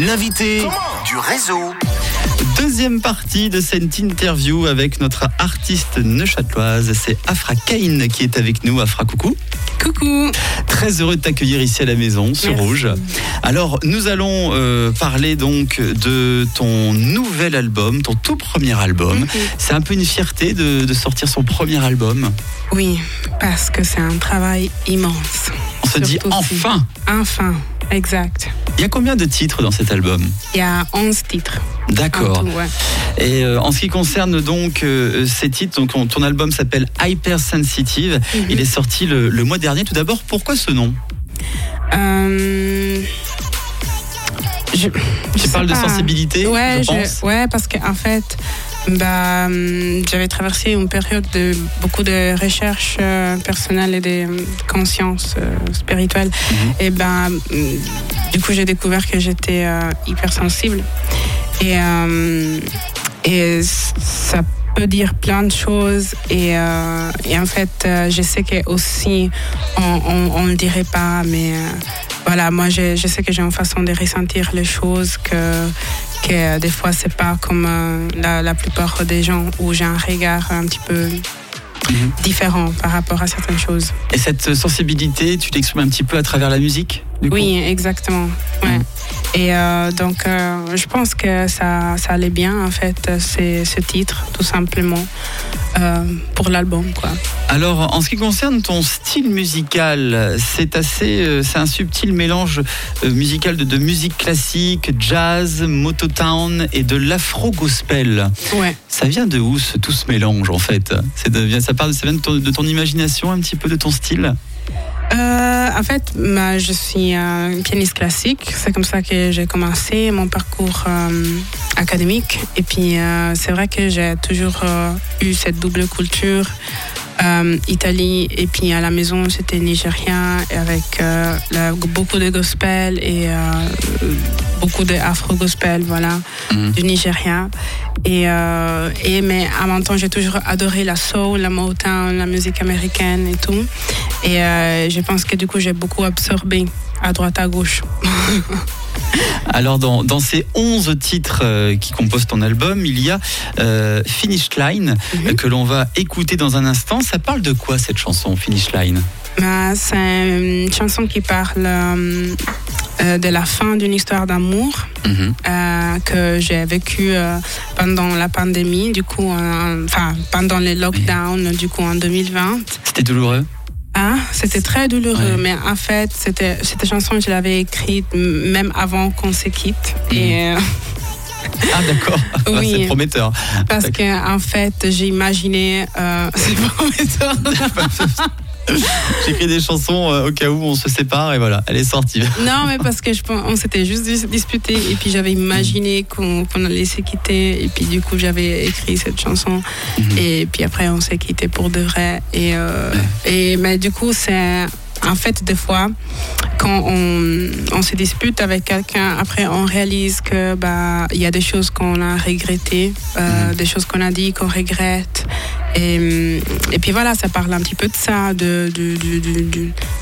L'invité du réseau. Deuxième partie de cette interview avec notre artiste neuchâteloise, c'est Afra Kane qui est avec nous. Afra, coucou. Coucou. Très heureux de t'accueillir ici à la maison sur Merci. Rouge. Alors, nous allons euh, parler donc de ton nouvel album, ton tout premier album. Mhm. C'est un peu une fierté de, de sortir son premier album. Oui, parce que c'est un travail immense. On se dit si- enfin. Enfin, exact. Il y a combien de titres dans cet album? Il y a 11 titres. D'accord. ouais. Et euh, en ce qui concerne donc euh, ces titres, donc on- ton album s'appelle Hypersensitive. Mhm. Il est sorti le, le mois dernier. Tout d'abord, pourquoi ce nom? Euh, je, je Tu parles de sensibilité, ouais, je pense. ouais, parce qu'en fait, bah, hum, j'avais traversé une période de beaucoup de recherches euh, personnelles et de hum, conscience euh, spirituelle. Mhm. Et ben, du coup, j'ai découvert que j'étais euh, hypersensible. Et, euh, et ça peut dire plein de choses. Et, euh, et en fait, euh, je sais que aussi, on ne le dirait pas, mais euh, voilà, moi, je, je sais que j'ai une façon de ressentir les choses que, que des fois, c'est pas comme la, la plupart des gens où j'ai un regard un petit peu Mhm. différent par rapport à certaines choses. Et cette sensibilité, tu l'exprimes un petit peu à travers la musique? Du coup Oui, exactement. Ouais. Mhm. Et euh, donc, euh, je pense que ça, ça allait bien, en fait, ce titre, tout simplement, euh, pour l'album, quoi. Alors, en ce qui concerne ton style musical, c'est assez, c'est un subtil mélange musical de, de musique classique, jazz, mototown et de l'afro-gospel. Ouais. Ça vient de où ce, tout ce mélange en fait? C'est de- Ça, part, ça vient de ton, de ton imagination, un petit peu de ton style? Euh, en fait, bah, je suis euh, pianiste classique. C'est comme ça que j'ai commencé mon parcours euh, académique. Et puis, euh, c'est vrai que j'ai toujours eu cette double culture. Euh, Italie et puis à la maison c'était nigérien avec euh, la- beaucoup de gospel et euh, beaucoup de afro gospel voilà Mhm. du Nigeria et, euh, et mais en même temps j'ai toujours adoré la soul la motown la musique américaine et tout et je pense que du coup, j'ai beaucoup absorbé à droite à gauche. Alors, dans, dans ces 11 titres euh, qui composent ton album, il y a euh, Finish Line Mhm. que l'on va écouter dans un instant. Ça parle de quoi cette chanson, Finish Line? Bah, c'est une chanson qui parle euh, de la fin d'une histoire d'amour Mhm. que j'ai vécue pendant la pandémie, du coup, enfin, pendant les lockdowns, du coup, en 2020. C'était douloureux? Ah, c'était très douloureux, Ouais. mais en fait, c'était, cette chanson, je l'avais écrite même avant qu'on se quitte. Et, euh, Ah, d'accord. Oui. C'est prometteur. Parce que en fait, j'ai imaginé. Euh, c'est prometteur. J'écris des chansons euh, au cas où on se sépare et voilà, elle est sortie. non, mais parce que je pense, on s'était juste dis- disputé et puis j'avais imaginé qu'on allait se quitter et puis du coup j'avais écrit cette chanson Mhm. et puis après on s'est quitté pour de vrai et euh, et mais du coup c'est en fait des fois quand on, on se dispute avec quelqu'un après on réalise que bah il y a des choses qu'on a regrettées euh, Mhm. des choses qu'on a dit qu'on regrette et, et puis voilà, ça parle un petit peu de ça, de,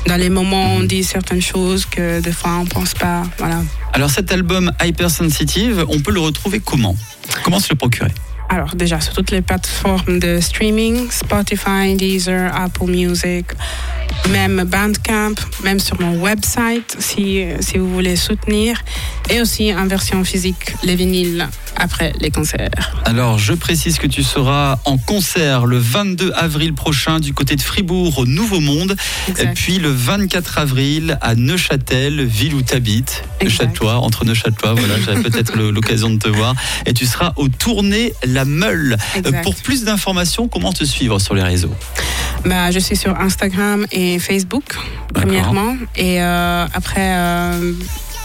dans les moments où on dit certaines choses que des fois on pense pas. Voilà. Alors cet album Hypersensitive, on peut le retrouver comment? Comment se le procurer? Alors déjà sur toutes les plateformes de streaming, Spotify, Deezer, Apple Music, même Bandcamp, même sur mon website si, si vous voulez soutenir, et aussi en version physique, les vinyles après les concerts. Alors je précise que tu seras en concert le 22 avril prochain du côté de Fribourg au Nouveau Monde, Exact. puis le 24 avril à Neuchâtel, ville où tu habites. Neuchâtelois, entre Neuchâtelois, voilà, j'avais peut-être l'occasion de te voir, et tu seras au Tournée La Meule. Euh, Exact. Pour plus d'informations, comment te suivre sur les réseaux? Bah, je suis sur Instagram et Facebook, premièrement. Et euh, après, euh,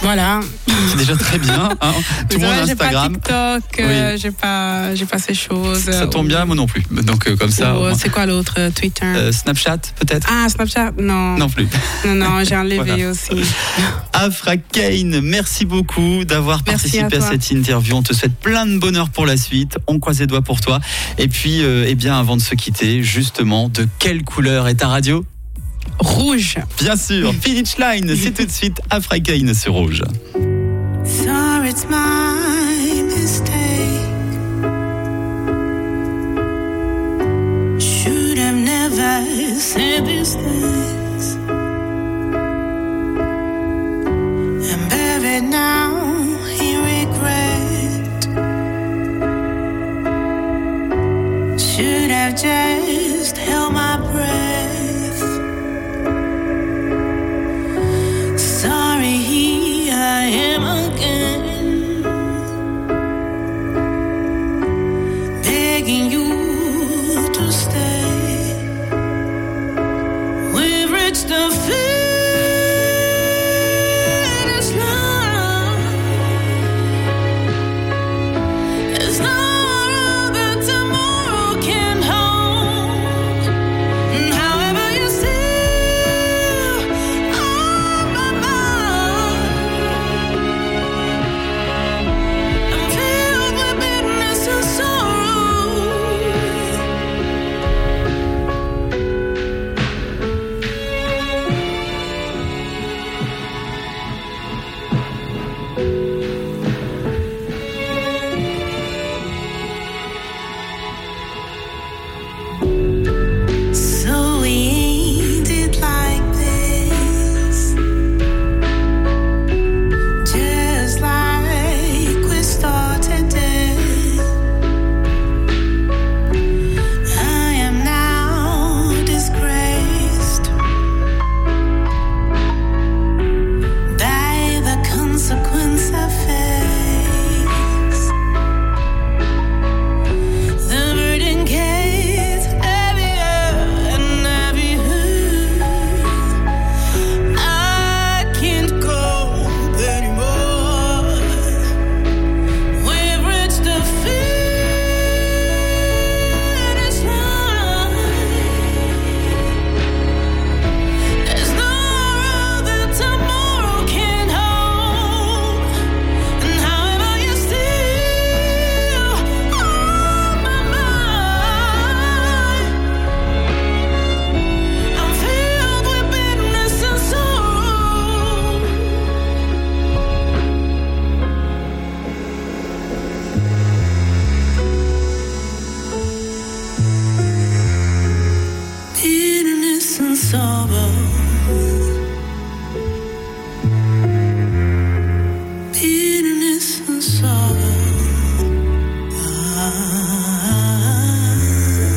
voilà. C'est déjà très bien. hein. Tout le monde a j'ai pas Instagram. TikTok, euh, j'ai pas, j'ai pas ces choses. Ça tombe bien, moi non plus. Donc euh, comme ça. Moins. c'est quoi l'autre euh, Twitter? Euh, Snapchat peut-être? Ah, Snapchat Non. Non plus. Non, non, j'ai enlevé Voilà. aussi. Afra Kane, merci beaucoup d'avoir participé à cette interview. On te souhaite plein de bonheur pour la suite. On croise les doigts pour toi. Et puis, euh, eh bien, avant de se quitter, justement, de quelle couleur est ta radio? Rouge. Bien sûr, Finish Line, c'est tout de suite après Kane sur Rouge. Sorry, it's my mistake. Should have never said these things. I'm buried now. sorrow